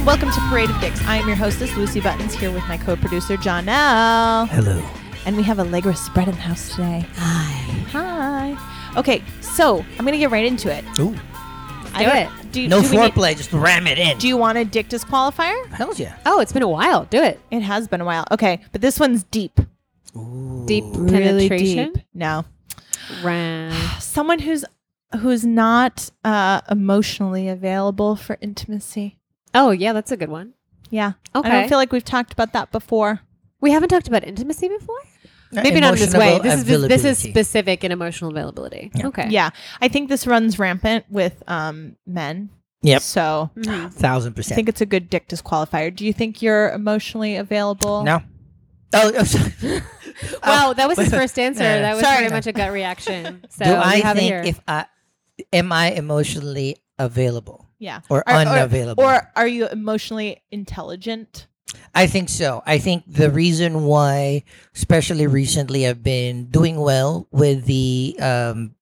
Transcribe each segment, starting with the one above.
and welcome to Parade of Dicks. I am your hostess, Lucy Buttons, here with my co-producer, John L. Hello. And we have Allegra spread in the house today. Hi. Hi. Okay, so I'm gonna get right into it. Ooh. I do don't- Do, No do we need- foreplay, just ram it in. do you want a dick disqualifier? Hell yeah. Oh, it's been a while. Do it. It has been a while. Okay, but this one's deep. Deep Really penetration. deep. No. Round. Someone who's who's not uh, emotionally available for intimacy. Oh, yeah, that's a good one. Yeah. Okay. I don't feel like we've talked about that before. We haven't talked about intimacy before. Maybe not in this way. This is this is specific in emotional availability. Yeah. Okay. Yeah. I think this runs rampant with um, men. Yep. So Mhm. Thousand I think it's a good dick disqualifier. Do you think you're emotionally available? no. Oh, oh, sorry. Wow, that was his first answer. That was Sorry. very much a gut reaction. So Do I have it think here. if I am I emotionally available Yeah. or Are- unavailable? Or are you emotionally intelligent? I think so. I think the reason why, especially recently, I've been doing well with the um,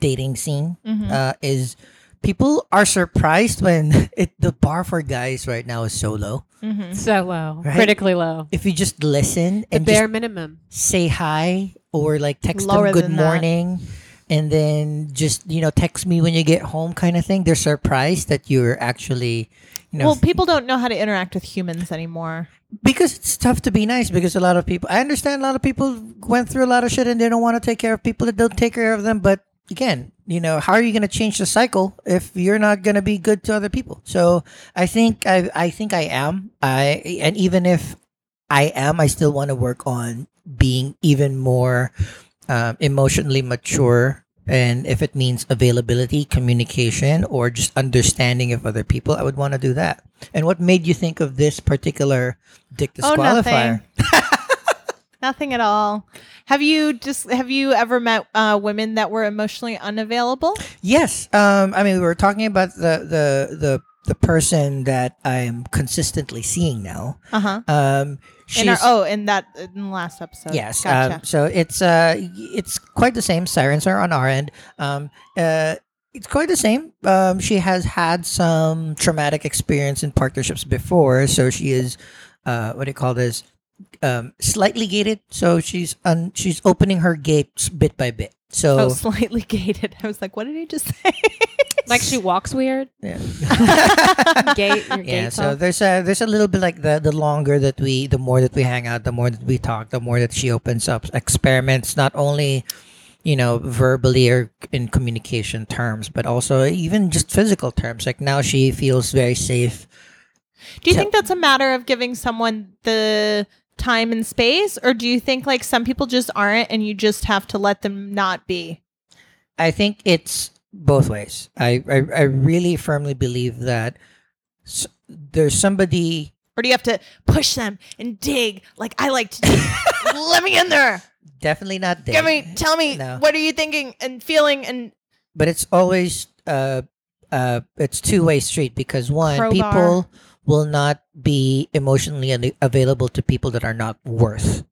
dating scene Mhm. uh, is people are surprised when it, the bar for guys right now is so low. Mhm. so low, Right? critically low, If you just listen the and bare just minimum. say hi or like text Lower them good morning. that. And then just you know text me when you get home kind of thing. They're surprised that you're actually you know Well, people don't know how to interact with humans anymore. because it's tough to be nice because a lot of people i understand a lot of people went through a lot of shit and they don't want to take care of people that don't take care of them but again you know how are you going to change the cycle if you're not going to be good to other people? So i think i i think i am. I and even if i am i still want to work on being even more um, emotionally mature and if it means availability communication or just understanding of other people i would want to do that and what made you think of this particular dick Oh, disqualifier Nothing at all. Have you just have you ever met uh, women that were emotionally unavailable? yes um i mean we were talking about the the the the person that i'm consistently seeing now Uh huh. um In our oh, in that in the last episode. Yes. Gotcha. Um, so it's uh it's quite the same. Sirens are on our end. Um, uh, it's quite the same. Um, she has had some traumatic experience in partnerships before, so she is uh what do you call this? Um, slightly gated. So she's un- she's opening her gates bit by bit. So oh, slightly gated. I was like, what did he just say? Like she walks weird. yeah. Gate. Your yeah gates so off. there's a there's a little bit like the the longer that we the more that we hang out the more that we talk the more that she opens up experiments not only you know verbally or in communication terms but also even just physical terms like now she feels very safe Do you Tell- think that's a matter of giving someone the time and space, or do you think like some people just aren't, and you just have to let them not be? i think it's both ways i i, I really firmly believe that s- there's somebody Or do you have to push them and dig like I like to do? Let me in there. definitely not there Give me, tell me, No. what are you thinking and feeling? And but it's always uh uh it's two way street because one Crowbar. people will not be emotionally available to people that are not worth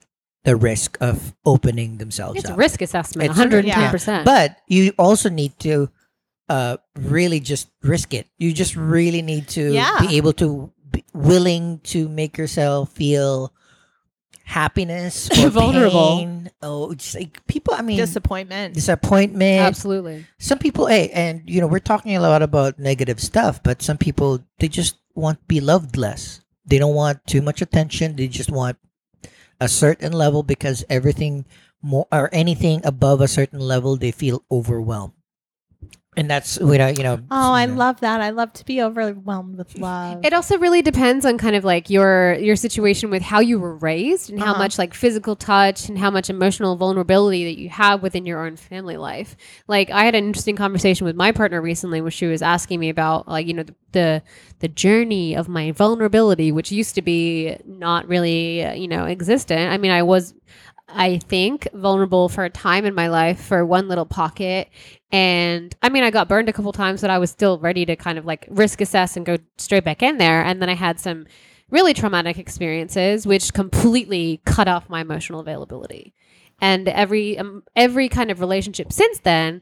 the risk of opening themselves up. It's up. risk assessment. It's- 110%. But you also need to uh really just risk it. You just really need to Yeah. be able to be willing to make yourself feel happiness or Vulnerable. pain. Oh, just like people. I mean, disappointment. disappointment Absolutely. some people hey and you know we're talking a lot about negative stuff but some people they just want to be loved less they don't want too much attention they just want a certain level because everything more or anything above a certain level they feel overwhelmed and that's you know you know Oh, I you know, love that. I love to be overwhelmed with love. It also really depends on kind of like your your situation with how you were raised and how Uh-huh. much like physical touch and how much emotional vulnerability that you have within your own family life. Like I had an interesting conversation with my partner recently where she was asking me about like you know the the, the journey of my vulnerability which used to be not really uh, you know existent. I mean I was I think vulnerable for a time in my life for one little pocket and I mean, I got burned a couple times, but I was still ready to kind of like risk assess and go straight back in there. And then I had some really traumatic experiences, which completely cut off my emotional availability. And every um, every kind of relationship since then,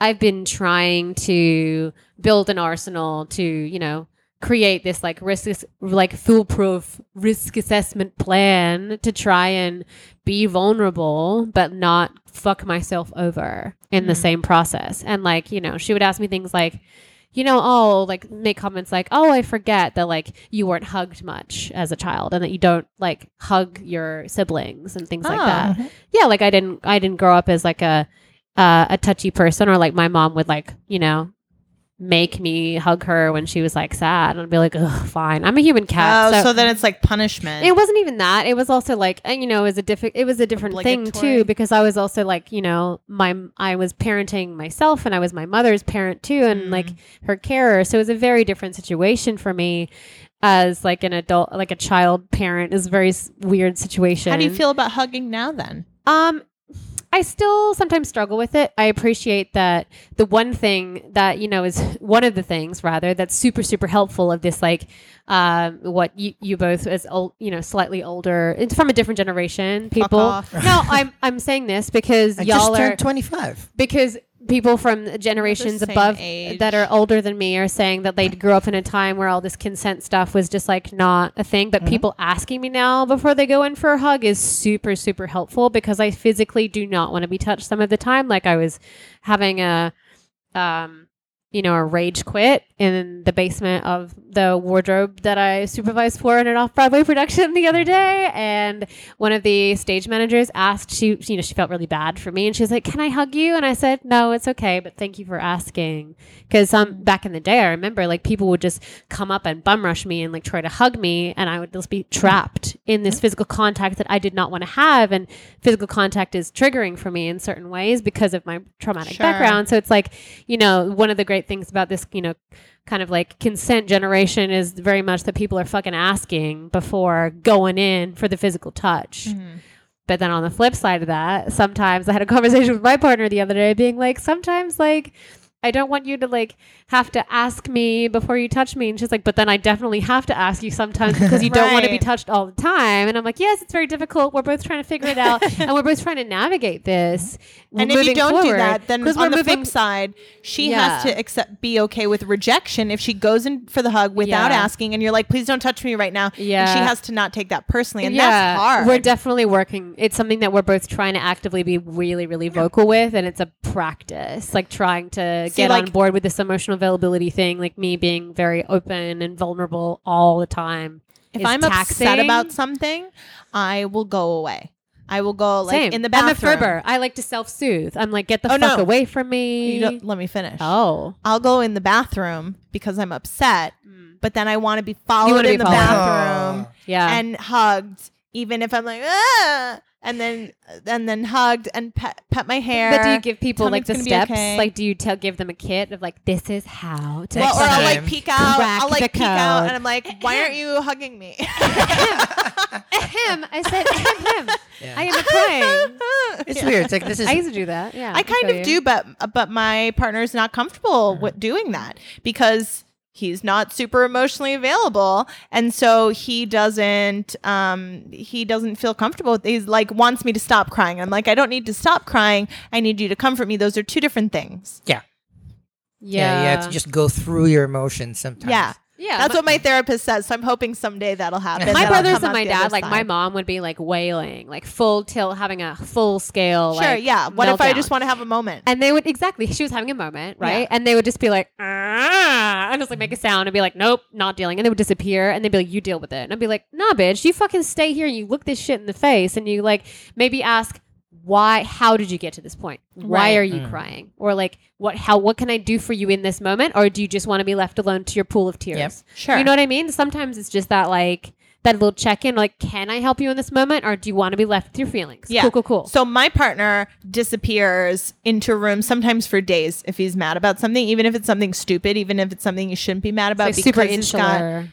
I've been trying to build an arsenal to you know create this like risk like foolproof risk assessment plan to try and be vulnerable but not fuck myself over in the Mm. same process and like you know she would ask me things like you know oh like make comments like oh i forget that like you weren't hugged much as a child and that you don't like hug your siblings and things like Oh. that yeah like i didn't i didn't grow up as like a uh, a touchy person or like my mom would like you know make me hug her when she was like sad and I'd be like ugh fine i'm a human cat oh, so, then it's like punishment. it wasn't even that. It was also like, and, you know, it was a different. It was a different thing too because I was also like, you know, my I was parenting myself and I was my mother's parent too, and Mm. like her carer. So it was a very different situation for me as like an adult, like a child parent is a very s- weird situation. How do you feel about hugging now then? Um, I still sometimes struggle with it. I appreciate that the one thing that you know is one of the things rather that's super super helpful of this like um what you you both as old you know slightly older it's from a different generation people. No, I'm I'm saying this because I y'all just are 25. because people from generations above age. that are older than me are saying that they grew up in a time where all this consent stuff was just like not a thing but people asking me now before they go in for a hug is super super helpful because i physically do not want to be touched some of the time like i was having a um you know a rage quit in the basement of the wardrobe that i supervised for in an off-broadway production the other day. And one of the stage managers asked she you know she felt really bad for me. And she was like can i hug you? And i said no it's okay but thank you for asking. Because um back in the day i remember like people would just come up and bum rush me and like try to hug me. And i would just be trapped in this physical contact that i did not want to have. And physical contact is triggering for me in certain ways because of my traumatic Sure. background. So it's like you know one of the great things about this you know kind of like consent generation is very much that people are fucking asking before going in for the physical touch. Mm-hmm. But then on the flip side of that, sometimes I had a conversation with my partner the other day being like, sometimes like I don't want you to like have to ask me before you touch me. And she's like, but then I definitely have to ask you sometimes because you don't want to be touched all the time. And I'm like, yes, it's very difficult. We're both trying to figure it out and we're both trying to navigate this. and if you don't do that, then on we're the moving- flip side, she Yeah. has to accept be okay with rejection if she goes in for the hug without Yeah. asking, and you're like, "Please don't touch me right now." Yeah. and she has to not take that personally, and that's hard. We're definitely working. It's something that we're both trying to actively be really, really vocal with, and it's a practice. Like trying to See, get like- on board with this emotional availability thing. Like me being very open and vulnerable all the time. if is I'm upset about something, I will go away. I will go like Same in the I'm a bathroom. Ferber. I like to self soothe. I'm like, get the Oh, fuck no. away from me. You let me finish. oh, I'll go in the bathroom because I'm upset, but then I want to be followed in be the followed. bathroom yeah. and hugged, even if I'm like, ah, and then and then hugged and pet, pet my hair. but do you give people Tell like the it's gonna be steps? okay. Like, do you tell give them a kit of like this is how to well, or I'll like peek out. Crack I'll like the peek out, and I'm like, "Why aren't you hugging me?" him? I said him. Yeah. I am crying. It's weird. It's like this is I used to do that. Yeah, I kind of you. do, but but my partner's not comfortable uh-huh. with doing that because he's not super emotionally available, and so he doesn't um he doesn't feel comfortable. with He's like wants me to stop crying. I'm like, I don't need to stop crying. I need you to comfort me. Those are two different things. yeah. Yeah, yeah. You have to just go through your emotions sometimes. Yeah. Yeah. That's my, what my therapist says. So I'm hoping someday that'll happen. my That'll brothers and my dad, other like my mom, would be like wailing, like full tilt, having a full scale. Sure, like, yeah. What if I just want to have a moment? And they would exactly. She was having a moment, right? Yeah. And they would just be like, ah, and just like make a sound and be like, nope, not dealing. And they would disappear, and they'd be like, you deal with it. And I'd be like, nah, bitch, you fucking stay here and you look this shit in the face, and you like maybe ask why how did you get to this point why Right. are you Mm. crying or like what how what can i do for you in this moment or do you just want to be left alone to your pool of tears Yep. Sure. you know what i mean sometimes it's just that like that little check-in like can i help you in this moment or do you want to be left with your feelings Yeah. cool cool cool So my partner disappears into a room sometimes for days if he's mad about something, even if it's something stupid, even if it's something you shouldn't be mad It's, about. like super he's got-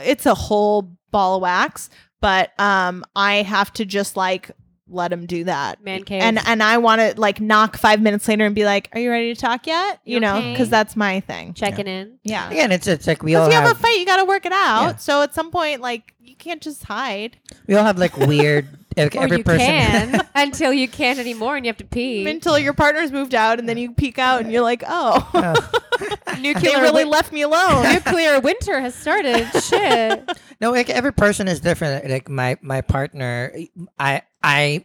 it's a whole ball of wax. But um, I have to just like let him do that. man cave And and I want to like knock five minutes later and be like, "Are you ready to talk yet?" You, You know, okay? because that's my thing. checking in Yeah. Again, it's it's like we all Because you have, have, a fight, you got to work it out. Yeah. So at some point, like you can't just hide. we all have like weird Like, or every you person. can until you can't anymore and you have to pee. Until your partner's moved out, and then you peek out, and you're like, "Oh, they Nuclear really win- left me alone." nuclear winter has started. Shit. No, like every person is different. Like my my partner, I I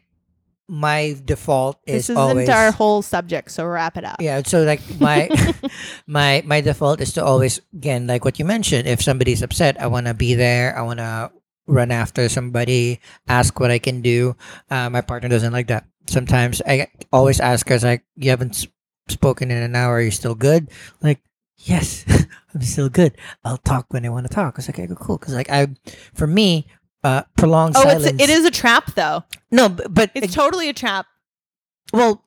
my default is this isn't always our whole subject, so wrap it up. yeah. So like my my my default is to always again like what you mentioned. If somebody's upset, I want to be there. I want to run after somebody, ask what I can do. Uh, my partner doesn't like that. Sometimes I always ask her, like, "You haven't spoken in an hour. Are you still good?" Like, yes, I'm still good. I'll talk when I want to talk. It's like, okay, cool. Because like I, for me, uh, prolonged Oh, silence. it's it is a trap, though. no, but, but It's totally a trap. well,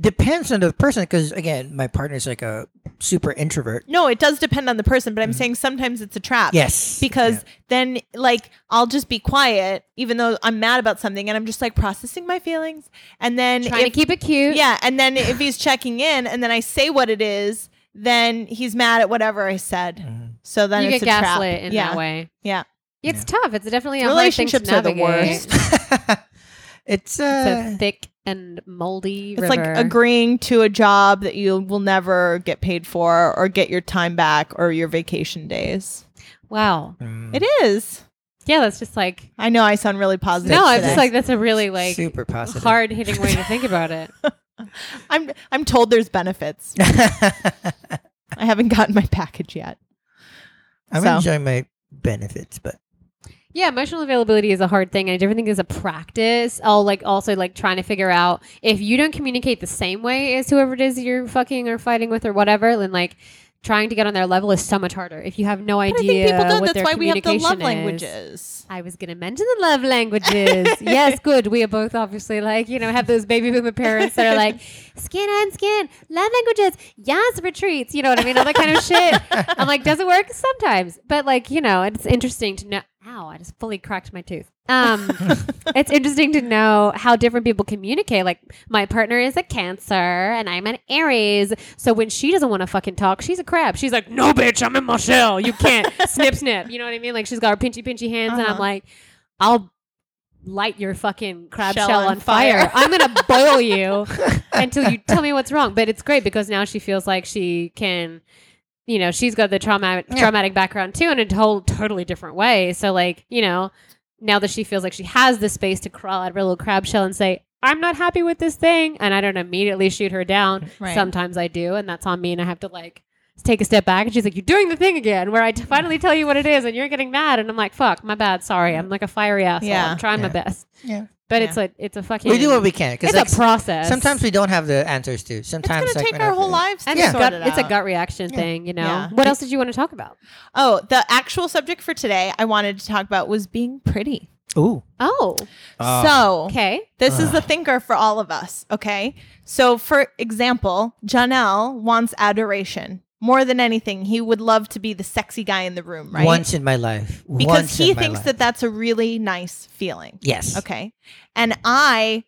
depends on the person. Because again, my partner's like a super introvert. No, it does depend on the person, but I'm saying sometimes it's a trap. Yes, Because Yeah. then, like, I'll just be quiet, even though I'm mad about something, and I'm just like processing my feelings. And then, Trying to keep it cute. yeah, and then if he's checking in, and then I say what it is, then he's mad at whatever I said. Mhm. So then you it's get a trap. gaslit in yeah. that way. Yeah. It's tough. It's definitely a Relationships are hard the thing to navigate. worst. it's It's uh, a thick and moldy It's river. like agreeing to a job that you will never get paid for, or get your time back, or your vacation days. wow. mm, It is. Yeah, that's just like I know I sound really positive. no. It's today. just like that's a really like super positive. hard hitting way to think about it. I'm I'm told there's benefits. I haven't gotten my package yet. I'm So. enjoying my benefits, but Yeah, emotional availability is a hard thing, and I do think it's a practice. I'll like also like trying to figure out if you don't communicate the same way as whoever it is you're fucking or fighting with or whatever, then like trying to get on their level is so much harder if you have no But I idea think people don't. what That's their why we have the love is. languages. I was gonna mention the love languages. yes, good. We are both obviously like you know have those baby boomer parents that are like skin on skin, love languages, yes, retreats. You know what I mean? All that kind of shit. I'm like, does it work sometimes? But like you know, it's interesting to know. Ow! I just fully cracked my tooth. Um, it's interesting to know how different people communicate. Like my partner is a Cancer and I'm an Aries, so when she doesn't want to fucking talk, she's a crab. She's like, "No, bitch, I'm in my shell. You can't snip, snip." You know what I mean? Like she's got her pinchy, pinchy hands, and I'm Uh-huh. like, "I'll light your fucking crab Shell shell, on on fire. fire. I'm gonna boil you until you tell me what's wrong." But it's great because now she feels like she can you know, she's got the traumatic Yeah. traumatic background too in a whole totally different way. So like, you know, now that she feels like she has the space to crawl out of her little crab shell and say, I'm not happy with this thing, and I don't immediately shoot her down. Right. Sometimes I do, and that's on me, and I have to like take a step back. And she's like, "You're doing the thing again," where I t- finally tell you what it is, and you're getting mad, and I'm like, "Fuck, my bad. Sorry. I'm like a fiery asshole. Yeah. I'm trying my best." yeah, But Yeah. it's a it's a fucking we do what we can. it's Because a process. sometimes we don't have the answers to. Sometimes it's gonna like, take our whole lives to and Yeah. it's, sort gut, it it's a gut reaction Yeah. thing, you know. Yeah. What else did you want to talk about? Oh, the actual subject for today I wanted to talk about was being pretty. Ooh. Oh, Ah. So okay. This is the thinker for all of us, okay? So, for example, John L wants adoration. More than anything, he would love to be the sexy guy in the room, right? Once in my life. because Once he thinks life. that that's a really nice feeling. Yes. Okay. And I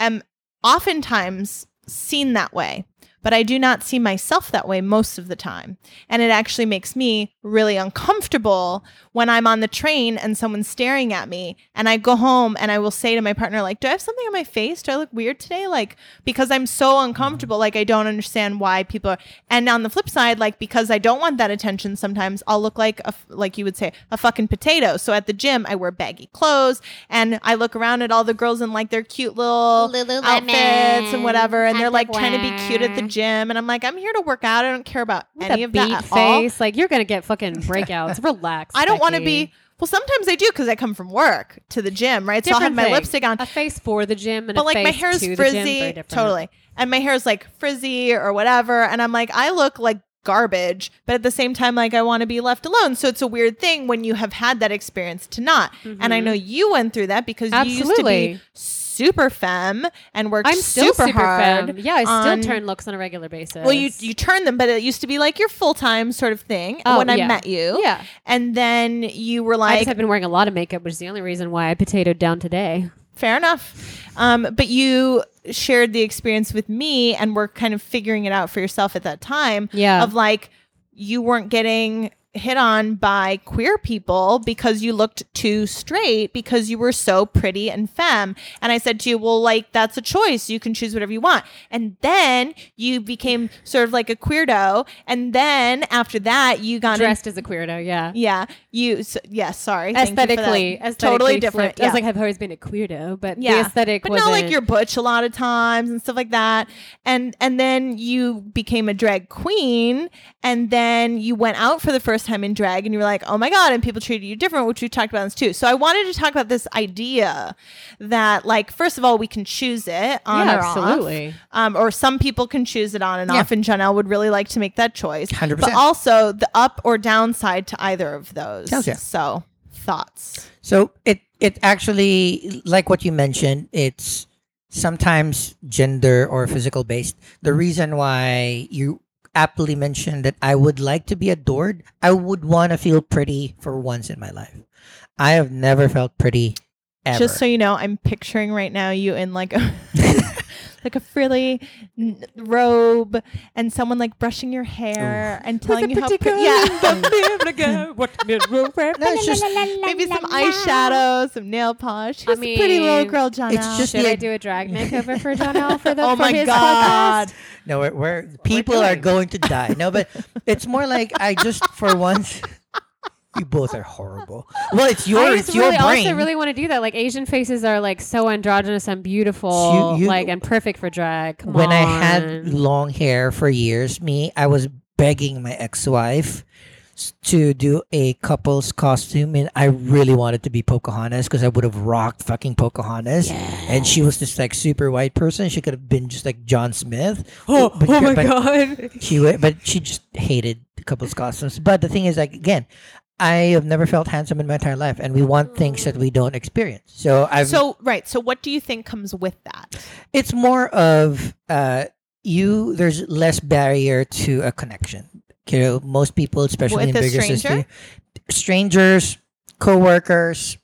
am oftentimes seen that way, but I do not see myself that way most of the time. And it actually makes me really uncomfortable when I'm on the train and someone's staring at me and I go home and I will say to my partner like, "Do I have something on my face? Do I look weird today?" like because I'm so mm-hmm. uncomfortable, like I don't understand why people are and on the flip side, like because I don't want that attention, sometimes I'll look like a f- like you would say, a fucking potato. So at the gym, I wear baggy clothes and I look around at all the girls in like their cute little Lululemon, outfits and whatever, and they're like trying to be cute at the activewear. Gym, and I'm like, I'm here to work out. I don't care about With any of beat that at all. face, like you're gonna get fucking breakouts. Relax. I don't want to be. Well, sometimes I do because I come from work to the gym, right? so I'll have Different my thing. lipstick on, A face for the gym and but a like my hair is the gym, frizzy, totally, and my hair is like frizzy or whatever, and I'm like, I look like garbage, but at the same time, like I want to be left alone. So it's a weird thing when you have had that experience to not. And I know mm-hmm. you went through that because you used to Absolutely. be super femme and worked I'm still super, super, hard. femme. Yeah, I on- still turn looks on a regular basis. Well, you you turn them, but it used to be like your full time sort of thing Oh, when I yeah. met you. yeah. and then you were like I just have been wearing a lot of makeup, which is the only reason why I potatoed down today. fair enough. Um, but you shared the experience with me, and were kind of figuring it out for yourself at that time. Yeah. of like you weren't getting hit on by queer people because you looked too straight because you were so pretty and femme. And I said to you, well, like, that's a choice. You can choose whatever you want. And then you became sort of like a queerdo. And then after that, you got in- Dressed as a queerdo, yeah. yeah, you, s yeah, sorry. Thank you for that. Aesthetically, aesthetically totally different. flipped. I was like, I've always been a queerdo, but yeah, the aesthetic but wasn't. not like you're butch a lot of times and stuff like that. And and then you became a drag queen, and then you went out for the first time in drag, and you were like, oh my god, and people treated you different, which we talked about this too. So I wanted to talk about this idea that, like, first of all, we can choose it on Yeah, or off. absolutely. Um, or some people can choose it on and Yeah. off, and John L would really like to make that choice. 100%. But also the up or downside to either of those. Hells yeah. So thoughts. So it it actually like what you mentioned, it's sometimes gender or physical based. The reason why you aptly mentioned that I would like to be adored, I would want to feel pretty for once in my life. I have never felt pretty ever. Just so you know, I'm picturing right now you in like a like a frilly n- robe and someone like brushing your hair and telling you how pretty. Yeah, no, it's just maybe some eyeshadow, some nail polish. She's I a pretty little mean, girl, John. it's just Should the I do a drag makeover for John L for the oh for my his god. podcast? no, we're, we're people are doing. going to die. No, but it's more like I just for once. You both are horrible. Well, it's your I it's just your really brain. also really want to do that. Like Asian faces are like so androgynous and beautiful, You- you- like and perfect for drag. Come when I on. had long hair for years, me, I was begging my ex-wife s- to do a couple's costume, and I really wanted to be Pocahontas because I would have rocked fucking Pocahontas. And she was this like super white person. She could have been just like John Smith. oh, but, oh my but god. She but she just hated couple's costumes. But the thing is, like again. I have never felt handsome in my entire life, and we want things that we don't experience. So I've So right. So what do you think comes with that? it's more of uh you there's less barrier to a connection you know most people especially With in bigger stranger? systems strangers co-workers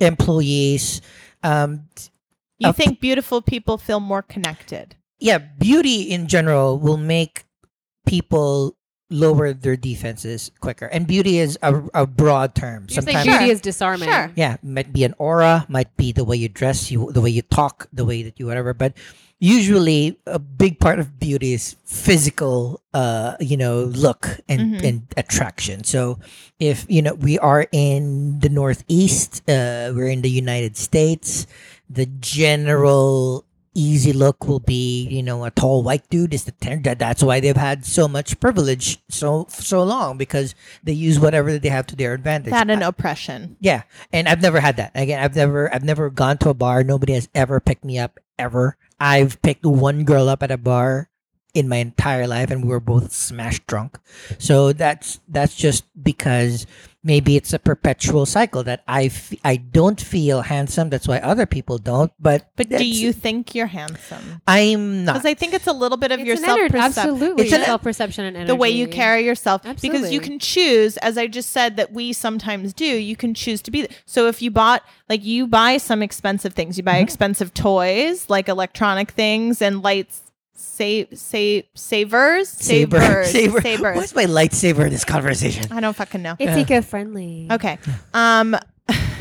employees um You think beautiful people feel more connected? yeah beauty in general will make people lower their defenses quicker and beauty is a, a broad term You're saying sometimes beauty Sure. is disarming. Sure. yeah might be an aura might be the way you dress you the way you talk the way that you whatever but usually a big part of beauty is physical uh you know look and Mhm. and attraction so if you know we are in the northeast uh we're in the united states the general easy look will be you know a tall white dude is the that that's why they've had so much privilege so so long because they use whatever they have to their advantage That and oppression. yeah, and I've never had that. Again, I've never I've never gone to a bar. Nobody has ever picked me up ever. I've picked one girl up at a bar in my entire life and we were both smashed drunk. So that's that's just because maybe it's a perpetual cycle that I f- I don't feel handsome. That's why other people don't. But But do you think you're handsome? I'm not. Because I think it's a little bit of It's your self ener- perception. absolutely It's an- self perception and energy. the way you carry yourself absolutely. because you can choose as i just said that we sometimes do you can choose to be so if you bought like you buy some expensive things you buy Mm-hmm. expensive toys like electronic things and lights save save savers saber savers saber. sabers What's my lightsaber in this conversation? i don't fucking know It's Yeah. eco friendly. okay um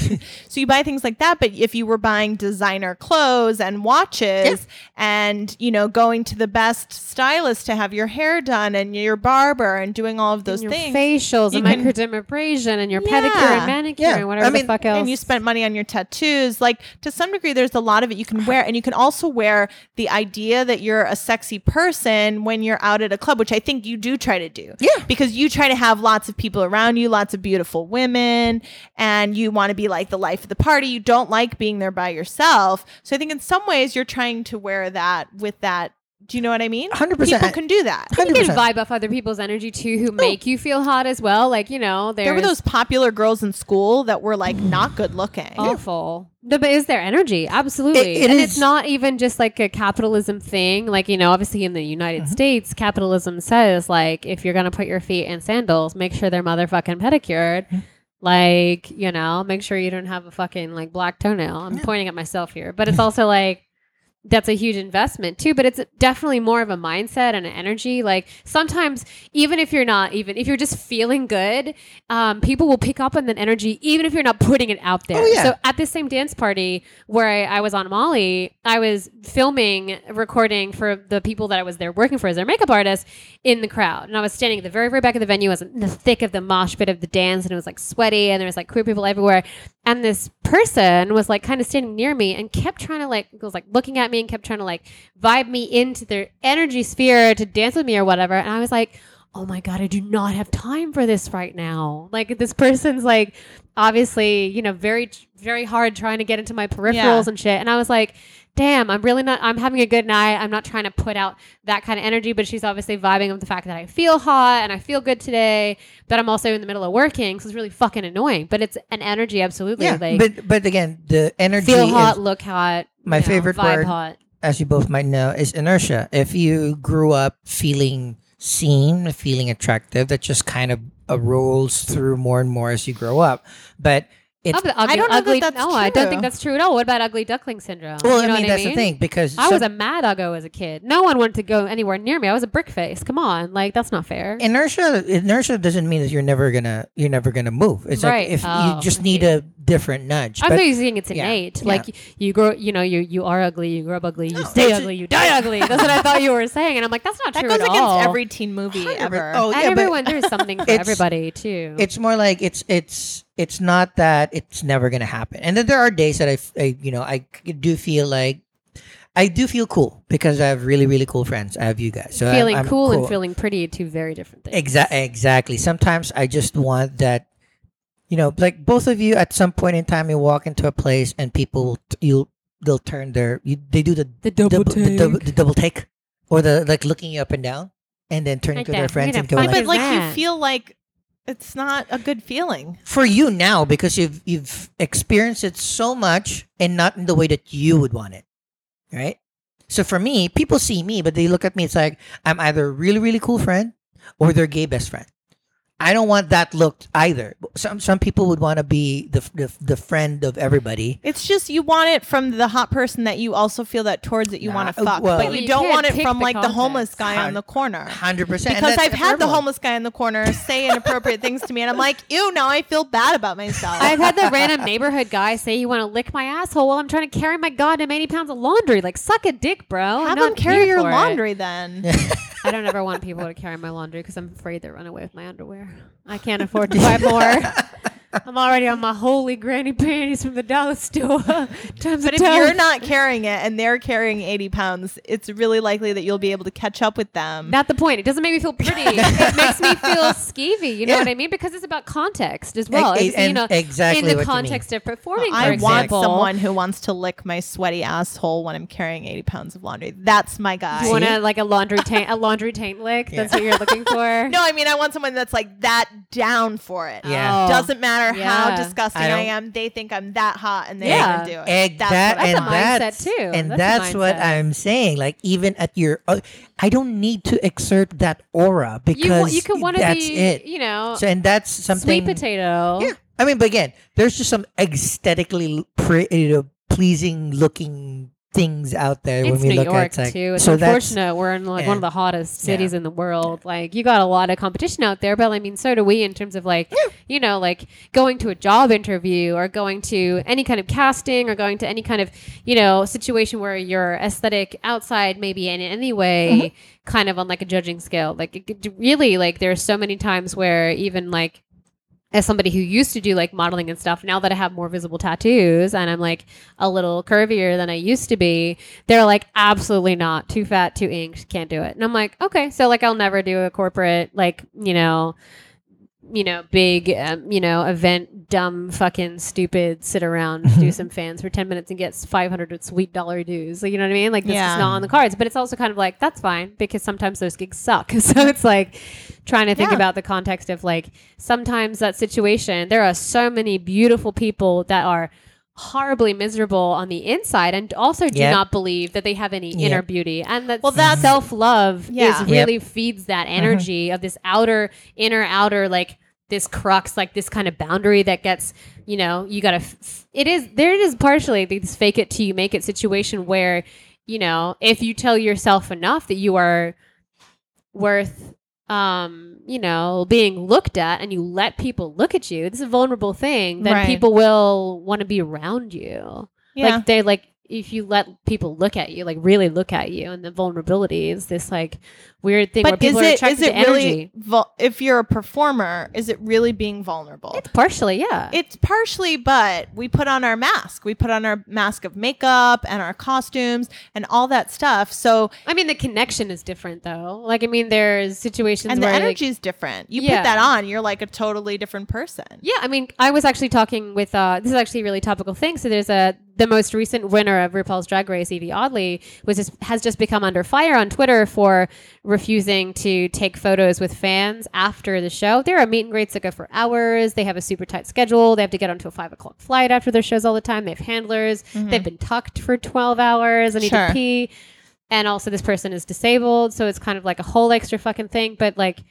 so you buy things like that but if you were buying designer clothes and watches and you know going to the best stylist to have your hair done and your barber and doing all of those your things facials and can- microdermabrasion and your Yeah. pedicure and manicure Yeah. and whatever I mean- the fuck else. and you spent money on your tattoos like to some degree there's a lot of it you can wear and you can also wear the idea that you're a sexy person when you're out at a club which i think you do try to do Yeah. because you try to have lots of people around you lots of beautiful women and you want to be like the life of the party you don't like being there by yourself so i think in some ways you're trying to wear that with that do you know what i mean 100%. people can do that you Hundred can vibe off other people's energy too, who make you feel hot as well. Like you know, there were those popular girls in school that were like not good looking awful. No, but is their energy absolutely? It- it and is. it's not even just like a capitalism thing. Like you know, obviously in the United Mm-hmm. States, capitalism says like if you're gonna put your feet in sandals, make sure they're motherfucking pedicured. Mm-hmm. Like you know, make sure you don't have a fucking like black toenail. I'm pointing at myself here, but it's also like that's a huge investment too but it's definitely more of a mindset and an energy like sometimes even if you're not even if you're just feeling good um, people will pick up on that energy even if you're not putting it out there Oh, yeah. so at this same dance party where I, I was on Molly, I was filming, recording for the people that I was there working for as their makeup artist in the crowd. And I was standing at the very, very back of the venue. I was in the thick of the mosh pit of the dance and it was like sweaty and there was like queer people everywhere. And this person was like kind of standing near me and kept trying to like, was like looking at me and kept trying to like vibe me into their energy sphere to dance with me or whatever. And I was like, oh my god i do not have time for this right now. Like this person's like obviously you know very very hard trying to get into my peripherals Yeah. and shit. And i was like damn i'm really not i'm having a good night. I'm not trying to put out that kind of energy. But she's obviously vibing with the fact that i feel hot and i feel good today but i'm also in the middle of working so it's really fucking annoying. But it's an energy absolutely Yeah, like but but again, the energy feel is, hot look hot my you know, favorite word. hot as you both might know, is inertia. If you grew up feeling seen, feeling attractive, that just kind of uh, rolls through more and more as you grow up. But it's Oh, but ugly, don't know that that's no, I don't think that's true at all. What about ugly duckling syndrome? well, You know I mean what that's the thing because I was a mad uggo as a kid. No one wanted to go anywhere near me. I was a brick face. Come on, like that's not fair. inertia inertia doesn't mean that you're never gonna you're never gonna move. It's Right. like if Oh, you just need a different nudge. I'm But- not saying it's innate. yeah. Like you grow, you know, you you are ugly, you grow up ugly, you No, stay ugly, you die ugly. That's what I thought you were saying, and I'm like, that's not That true That goes at against all. every teen movie ever. Oh, and yeah, but everyone, there's something for everybody too. it's more like it's it's it's not that it's never gonna happen. And then there are days that I, you know I do feel like I do feel cool because I have really really cool friends. I have you guys. So I'm- feeling I'm cool, and feeling pretty, are two very different things. Exactly. Exactly. Sometimes I just want that. You know, like both of you, at some point in time, you walk into a place and people, you they'll turn their, you, they do the The double the, double, take. the double take, or the like looking you up and down, and then turning Like to their friends and go gonna like, but like you feel like it's not a good feeling. for you now because you've you've experienced it so much and not in the way that you would want it, right? So for me, people see me, but they look at me. It's like I'm either a really really cool friend or their gay best friend. I don't want that look either. Some some people would want to be the, the the friend of everybody. It's just you want it from the hot person that you also feel that towards that you Nah, want to uh, fuck, well- but But you, you don't want it from the like the homeless guy on the corner. Hundred percent. Because I've had the homeless guy on the corner say inappropriate things to me, and I'm like, ew, now I feel bad about myself. I've had the random neighborhood guy say you want to lick my asshole while I'm trying to carry my goddamn 80 pounds of laundry. Like, suck a dick, bro. I'm Have not them carry your for it. laundry then. I don't ever want people to carry my laundry because I'm afraid they'll run away with my underwear. I can't afford to buy more. I'm already on my holy granny panties from the dollar store. Times But a if ton. you're not carrying it and they're carrying 80 pounds, it's really likely that you'll be able to catch up with them. Not the point. It doesn't make me feel pretty. it makes me feel skeevy. You know Yeah. what I mean? Because it's about context as well. Ex- It's, you know, exactly in the context of performing. for I want example. someone who wants to lick my sweaty asshole when I'm carrying 80 pounds of laundry. That's my guy. You want to like a laundry taint, a laundry taint lick. That's what you're looking for. no, I mean, I want someone that's like that down for it. Yeah. Oh. Doesn't matter how Yeah. disgusting I I, am. They think I'm that hot and they're Yeah. going do it. Egg That's that what I and a want. mindset, that's too. and That's that's, what. I'm saying. Like even at your, uh, I don't need to exert that aura because you can want to that's be, it. you know, So and that's something. sweet potato. Yeah, I mean, but again, there's just some aesthetically pre- you know, pleasing looking things out there It's when we New look York at like, too. It's so that's unfortunate we're in like one of the hottest Yeah. cities in the world. Like you got a lot of competition out there, but I mean, so do we in terms of like, you know, like going to a job interview or going to any kind of casting or going to any kind of, you know, situation where your aesthetic outside maybe in any way Mm-hmm. kind of on like a judging scale. Like it, could- really, like there's so many times where even like as somebody who used to do like modeling and stuff, now that I have more visible tattoos and I'm like a little curvier than I used to be, they're like, absolutely not. Too fat, too inked, can't do it. And I'm like, okay, so like I'll never do a corporate, like, you know, you know, big, um, you know, event, dumb, fucking, stupid, sit around, do some fans for 10 minutes and get 500 sweet dollar dues. Like, you know what I mean? Like, this Yeah. is not on the cards. But it's also kind of like, that's fine because sometimes those gigs suck. So it's like trying to think Yeah. about the context of like, sometimes that situation, there are so many beautiful people that are horribly miserable on the inside and also do Yep. not believe that they have any Yep. inner beauty and that Well, that's- self love Yeah. is really feeds that mm-hmm. energy of this outer inner outer like this crux like this kind of boundary that gets you know you gotta f- f- it is there it is partially this fake it till you make it situation where you know, if you tell yourself enough that you are worth um, you know, being looked at and you let people look at you, this is a vulnerable thing, then Right. people will want to be around you. Yeah. Like they like if you let people look at you, like really look at you, and the vulnerability is this like weird thing where but is people are it attracted is it really vul- if you're a performer is it really being vulnerable It's partially, yeah. it's partially but we put on our mask we put on our mask of makeup and our costumes and all that stuff so I mean, the connection is different though. Like, I mean, there's situations and the where like, energy is different you Yeah. put that on you're like a totally different person Yeah, I mean, I was actually talking with. Uh, this is actually a really topical thing. So there's a the most recent winner of RuPaul's Drag Race, Evie Oddly, was just, has just become under fire on Twitter for refusing to take photos with fans after the show. There are meet and greets that go for hours. They have a super tight schedule. They have to get onto a five o'clock flight after their shows all the time. They have handlers. Mm-hmm. They've been tucked for twelve hours. I need Sure. to pee. And also, this person is disabled, so it's kind of like a whole extra fucking thing. But like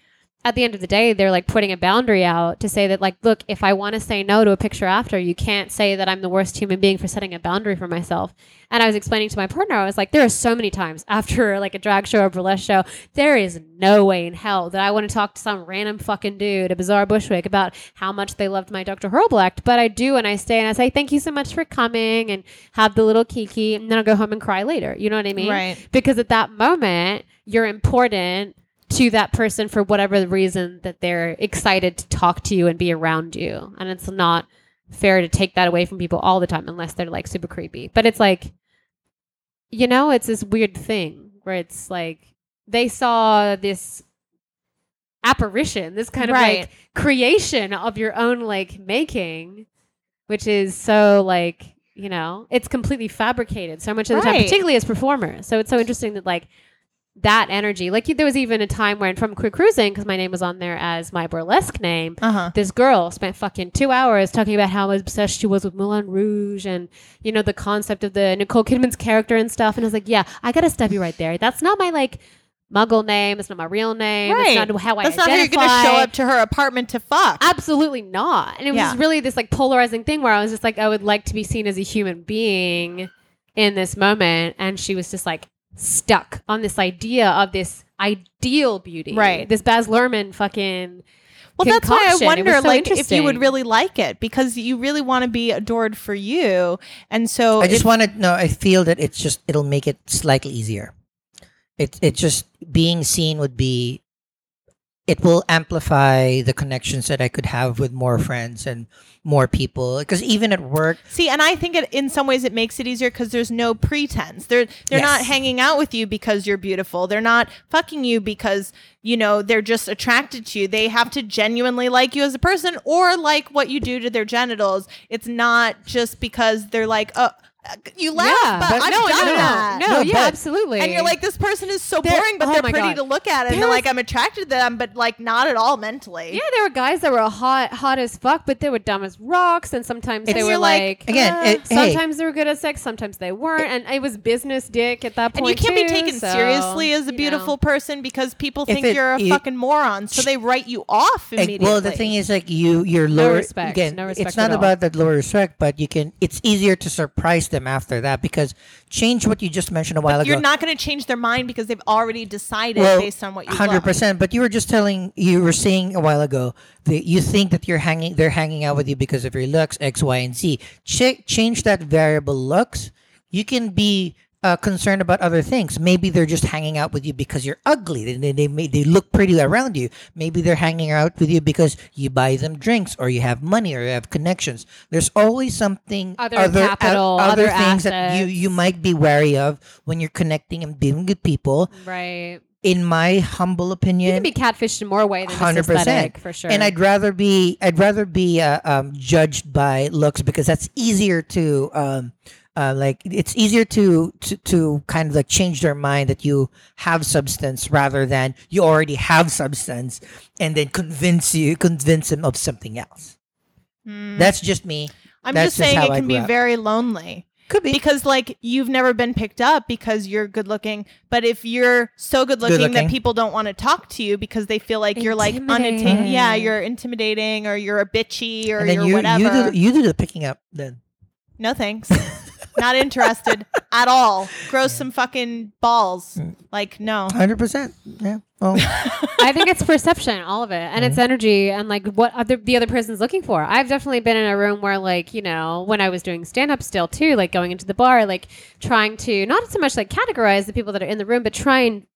at the end of the day, they're like putting a boundary out to say that, like, look, if I want to say no to a picture after, you can't say that I'm the worst human being for setting a boundary for myself. And I was explaining to my partner, I was like, there are so many times after like a drag show or burlesque show, there is no way in hell that I want to talk to some random fucking dude a Bizarre Bushwick about how much they loved my Dr. Horrible act. But I do, and I stay and I say, thank you so much for coming and have the little kiki, and then I'll go home and cry later. You know what I mean? Right. Because at that moment, you're important to that person for whatever the reason that they're excited to talk to you and be around you. And it's not fair to take that away from people all the time unless they're like super creepy. But it's like, you know, it's this weird thing where it's like they saw this apparition, this kind of Right. like creation of your own like making, which is so like, you know, it's completely fabricated so much of the time, particularly as performers. So it's so interesting that like that energy, like there was even a time when from Queer Cruising, because my name was on there as my burlesque name, uh-huh this girl spent fucking two hours talking about how obsessed she was with Moulin Rouge and you know the concept of the Nicole Kidman's character and stuff. And I was like, yeah, I gotta stop you right there. That's not my like Muggle name. It's not my real name. right It's not how I that's not how you're gonna show up to her apartment to fuck Absolutely not. And it was Yeah. really this like polarizing thing where I was just like, I would like to be seen as a human being in this moment. And she was just like stuck on this idea of this ideal beauty. Right. This Baz Luhrmann fucking. Well, that's why I wonder, so like, if you would really like it because you really want to be adored for you, and so I just want to no. I feel that it's just it'll make it slightly easier. It it just being seen would be. It will amplify the connections that I could have with more friends and more people. Because even at work, see, and I think it in some ways it makes it easier because there's no pretense. They're they're not hanging out with you because you're beautiful. They're not fucking you because you know they're just attracted to you. They have to genuinely like you as a person or like what you do to their genitals. It's not just because they're like, oh, you laugh, Yeah. but, But- I've no, done no, no, that. no, No, yeah, but- absolutely. And you're like, this person is so They're- boring, but oh they're pretty God. to look at, and There they're like, I'm attracted to them, but like not at all mentally. Yeah, there were guys that were hot, hot as fuck, but they were dumb as rocks, and sometimes And they were like, like, again, Uh, it, hey, sometimes they were good at sex, sometimes they weren't, and it was business dick at that point. And you can't be taken so, seriously as you a know. beautiful person because people If think it- you're a you- fucking moron, so they write you off immediately. well, the thing is, like you, you're No lower. respect. Again, No respect it's not about that lower respect, but you can. It's easier to surprise them after that because change what you just mentioned a while ago. you're not going to change their mind because they've already decided well, based on what you hundred percent. But you were just telling, you were saying a while ago that you think that you're hanging, they're hanging out with you because of your looks, X, Y, and Z. Ch- change that variable looks. You can be uh, concerned about other things. Maybe they're just hanging out with you because you're ugly. They, they, they, may- they look pretty around you. Maybe they're hanging out with you because you buy them drinks or you have money or you have connections. There's always something Other capital, other, other things that you, you might be wary of when you're connecting and being with people. Right. In my humble opinion, You can be catfished in more ways than hundred just aesthetic, percent for sure. And I'd rather be I'd rather be uh, um, judged by looks because that's easier to um, uh, like it's easier to, to to kind of like change their mind that you have substance rather than you already have substance and then convince you convince them of something else. That's just me. I'm That's just saying how it can be up. very lonely. Could be. because like you've never been picked up because you're good looking but if you're so good looking that looking. people don't want to talk to you because they feel like you're like unattainable yeah you're intimidating or you're a bitchy or you're you whatever you do you do the picking up then. no thanks Not interested at all. Grow some fucking balls. Mm. Like no. Hundred percent. Yeah. Well, I think it's perception, all of it, and it's energy, and like what other the other person's looking for. I've definitely been in a room where, like, you know, when I was doing stand up, still too, like going into the bar, like trying to not so much like categorize the people that are in the room, but try and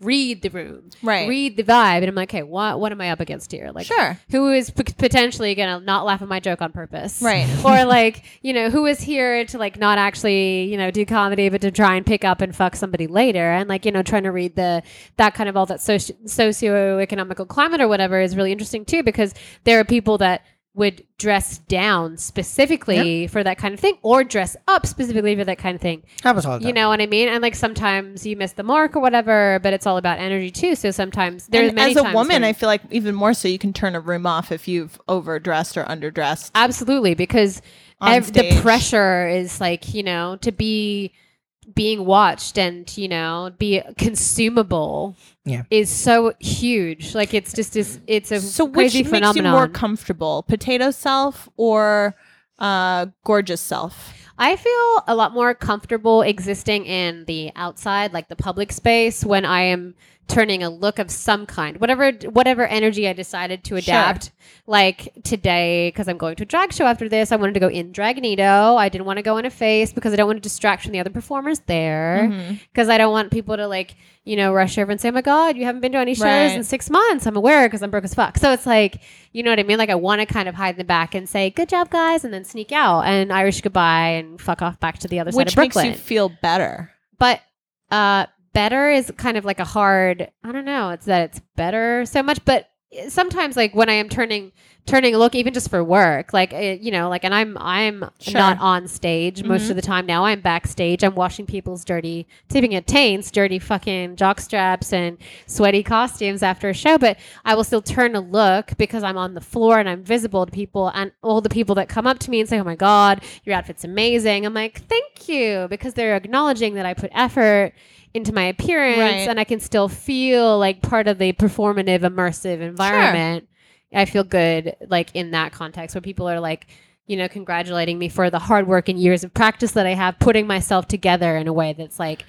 read the room, Right. Read the vibe, and I'm like, okay, what what am I up against here? Like, Sure. who is p- potentially gonna not laugh at my joke on purpose, Right. or like, you know, who is here to like not actually, you know, do comedy, but to try and pick up and fuck somebody later, and like, you know, trying to read the that kind of all that socio socioeconomical climate or whatever is really interesting too, because there are people that would dress down specifically for that kind of thing, or dress up specifically for that kind of thing. happens all the time. You know what I mean? And like sometimes you miss the mark or whatever, but it's all about energy too. So sometimes there's many as a woman, I feel like even more so you can turn a room off if you've overdressed or underdressed. Absolutely, because ev- the pressure is like you know to be being watched and you know be consumable. Yeah. is so huge. Like it's just this. It's a So which crazy makes you phenomenon. more comfortable, potato self or uh, gorgeous self? I feel a lot more comfortable existing in the outside, like the public space, when I am turning a look of some kind, whatever whatever energy I decided to adapt. Like today, because I'm going to a drag show after this, I wanted to go in Dragonito. I didn't want to go in a face because I don't want to distract from the other performers there. Mm-hmm. Because I don't want people to like you know rush over and say, "Oh my god, you haven't been to any shows Right. in six months." I'm aware because I'm broke as fuck. So it's like you know what I mean. Like I want to kind of hide in the back and say, "Good job, guys," and then sneak out and Irish goodbye and fuck off back to the other side Which of makes Brooklyn. you feel better. but uh, better is kind of like a hard. I don't know. It's that it's better so much, but sometimes like when I am turning turning a look even just for work like it, you know like and i'm i'm Sure. not on stage most Mhm. of the time now i'm backstage i'm washing people's dirty tipping at taints dirty fucking jock straps and sweaty costumes after a show but i will still turn a look because i'm on the floor and i'm visible to people and all the people that come up to me and say oh my god your outfit's amazing i'm like thank you because they're acknowledging that i put effort into my appearance Right. and i can still feel like part of the performative immersive environment I feel good like in that context where people are like, you know, congratulating me for the hard work and years of practice that I have putting myself together in a way that's like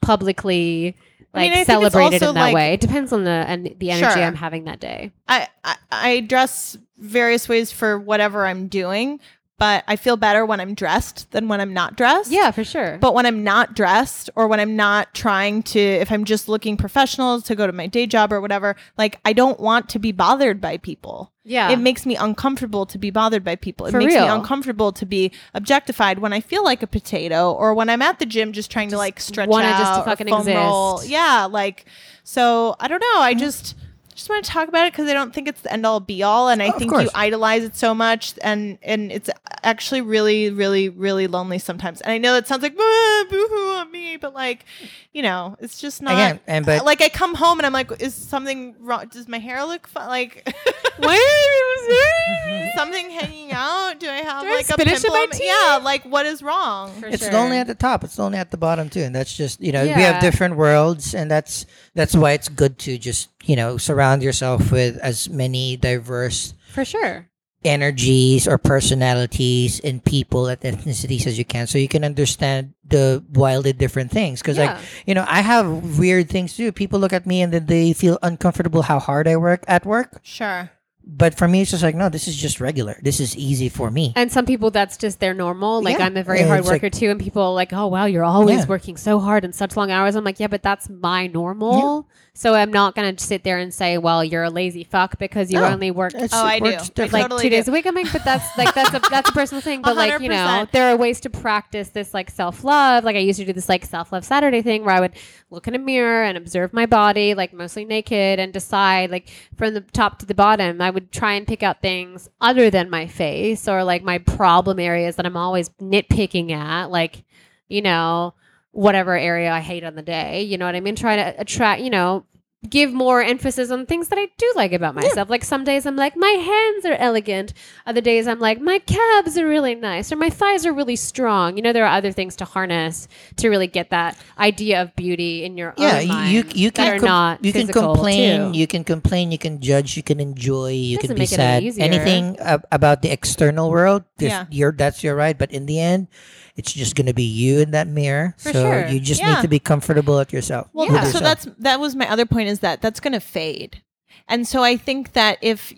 publicly I mean, like I celebrated in that like- way. It depends on the and the energy Sure. I'm having that day. I, I I dress various ways for whatever I'm doing, but I feel better when I'm dressed than when I'm not dressed. Yeah, for sure. But when I'm not dressed or when I'm not trying to, if I'm just looking professional to go to my day job or whatever, like I don't want to be bothered by people. yeah. It makes me uncomfortable to be bothered by people. It For makes me uncomfortable to be objectified when I feel like a potato or when I'm at the gym just trying to like stretch out just to fucking foam roll. exist. Yeah, like so I don't know. I mm-hmm. just just want to talk about it because I don't think it's the end all be all, and I Of think you idolize it so much, and and it's actually really, really, really lonely sometimes. And I know that sounds like "Ah, boo-hoo on me, but like, you know, it's just not. Again, and but like I come home and I'm like, is something wrong? Does my hair look fun? Like, something hanging out? Do I have Do like a spinach in pimple? my teeth? Yeah, like what is wrong? For it's sure. lonely at the top. It's lonely at the bottom too, and that's just you know we have different worlds, and that's that's why it's good to just you know surround yourself with as many diverse for sure. energies or personalities and people and ethnicities as you can so you can understand the wildly different things because Yeah. like you know i have weird things too people look at me and then they feel uncomfortable how hard i work at work Sure. but for me it's just like no this is just regular this is easy for me And some people, that's just their normal. Like Yeah. I'm a very Yeah, hard it's like- worker too, and people are like, "Oh wow, you're always Yeah. working so hard and such long hours." I'm like, "Yeah, but that's my normal." So I'm not gonna sit there and say, "Well, you're a lazy fuck because you No. only work It's- Oh, I do. works I different. like totally two days a week." I'm like, "But that's like that's a that's a personal thing." But like you know, 100%. there are ways to practice this like self love. Like I used to do this like self love Saturday thing where I would look in a mirror and observe my body, like mostly naked, and decide like from the top to the bottom. I would try and pick out things other than my face or like my problem areas that I'm always nitpicking at, like you know whatever area I hate on the day. You know what I mean? Try to attract, you know. Give more emphasis on things that I do like about myself. Like some days I'm like, my hands are elegant. Other days I'm like, my calves are really nice or my thighs are really strong. You know, there are other things to harness to really get that idea of beauty in your yeah own you mind you, you can com- not you can complain too. you can complain you can judge you can enjoy you can be make it any sad anything ab- about the external world Yeah. your that's your right but in the end It's just gonna be you in that mirror. For so sure. you just Yeah. need to be comfortable with yourself. Well, with so yourself. that's that was my other point is that that's going to fade. And so I think that if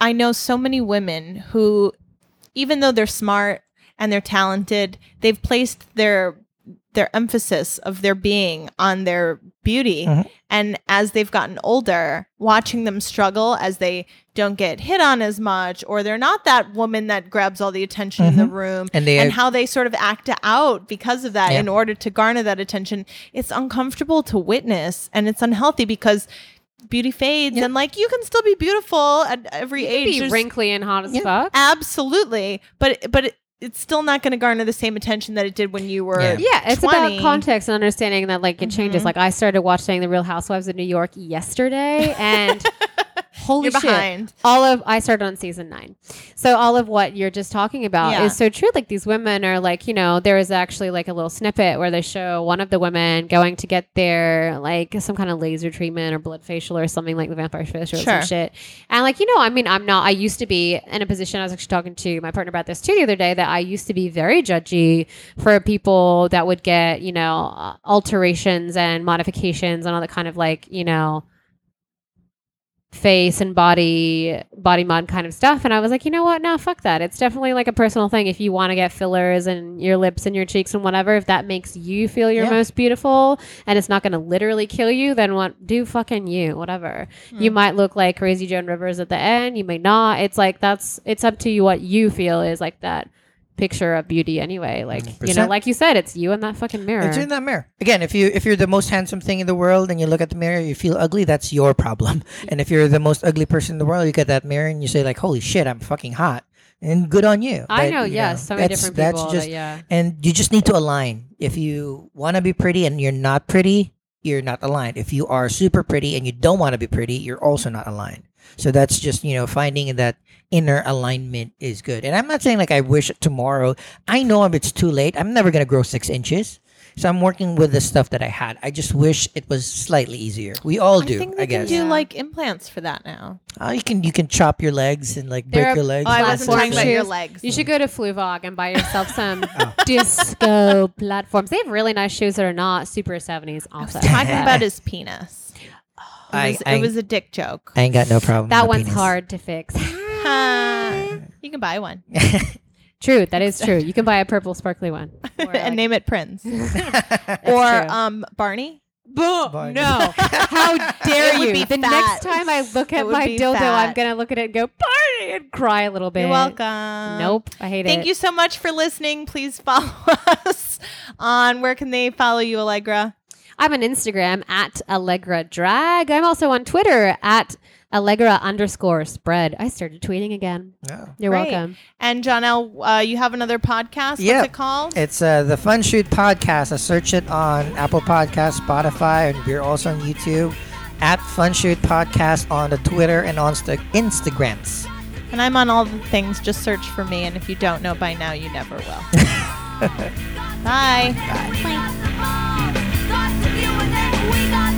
I know so many women who even though they're smart and they're talented, they've placed their their emphasis of their being on their beauty Mhm. and as they've gotten older watching them struggle as they don't get hit on as much or they're not that woman that grabs all the attention in the room And they and how they sort of act out because of that Yeah. in order to garner that attention it's uncomfortable to witness and it's unhealthy because beauty fades Yeah. and like you can still be beautiful at every age Be There's- wrinkly and hot as Yeah. fuck. absolutely but but it, it's still not going to garner the same attention that it did when you were Yeah. Yeah, it's 20. about context and understanding that like it changes. Mhm. Like I started watching The Real Housewives of New York yesterday, and holy You're shit, behind. all of I started on season nine. So all of what you're just talking about Yeah. is so true. Like these women are like, you know, there is actually like a little snippet where they show one of the women going to get their like some kind of laser treatment or blood facial or something like the vampire facial or some shit. And like, you know, I mean, I'm not I used to be in a position I was actually talking to my partner about this too the other day that I used to be very judgy for people that would get, you know, alterations and modifications and all that kind of like, you know, face and body body mod kind of stuff. And i was like you know what? No fuck that. It's definitely like a personal thing. If you want to get fillers and your lips and your cheeks and whatever if that makes you feel your Yeah. most beautiful and it's not going to literally kill you then what? Do fucking you whatever. You hmm. might look like crazy joan rivers at the end. You may not. It's like that's it's up to you what you feel is like that picture of beauty anyway like you know like you said it's you in that fucking mirror It's in that mirror. Again, if you if you're the most handsome thing in the world and you look at the mirror, you feel ugly. That's your problem. And if you're the most ugly person in the world, you get that mirror and you say like, "Holy shit, I'm fucking hot," and good on you. i But, know yes so many different that's just that, yeah and you just need to align. If you want to be pretty and you're not pretty, you're not aligned. If you are super pretty and you don't want to be pretty, you're also not aligned. So that's just, you know, finding that inner alignment is good. And I'm not saying like I wish tomorrow. I know if it's too late, I'm never going to grow six inches. So I'm working with the stuff that I had. I just wish it was slightly easier. We all do, I think I, they can do Yeah. like implants for that now. Uh, you can you can chop your legs and like There break are- your legs. Oh, I wasn't stuff talking about your shoes. legs. You should go to Fluevog and buy yourself some Oh. disco platforms. They have really nice shoes that are not super 70s also. talking about his penis. It I- was, I- it was a dick joke. I ain't got no problem. that with one's penis. hard to fix. You can buy one true, that is true. You can buy a purple sparkly one. Or, and like- name it Prince or um Barney. Barney. no. How dare you? be the fat. next time I look at my be dildo, I'm going to look at it and go, party, and cry a little bit. You're welcome. Nope, I hate Thank it. Thank you so much for listening. Please follow us on where can they follow you, Allegra? I'm on Instagram at Allegra Drag. I'm also on Twitter at Allegra underscore spread. I started tweeting again. Yeah. You're Great. welcome. And John L, uh, you have another podcast. What's Yeah. it called? It's uh, the Fun Shoot Podcast. I search it on Apple Podcast, Spotify, and we're also on YouTube at Fun Shoot Podcast on the Twitter and on the Instagrams. And I'm on all the things. Just search for me. And if you don't know by now, you never will. Bye. Bye. Bye. We got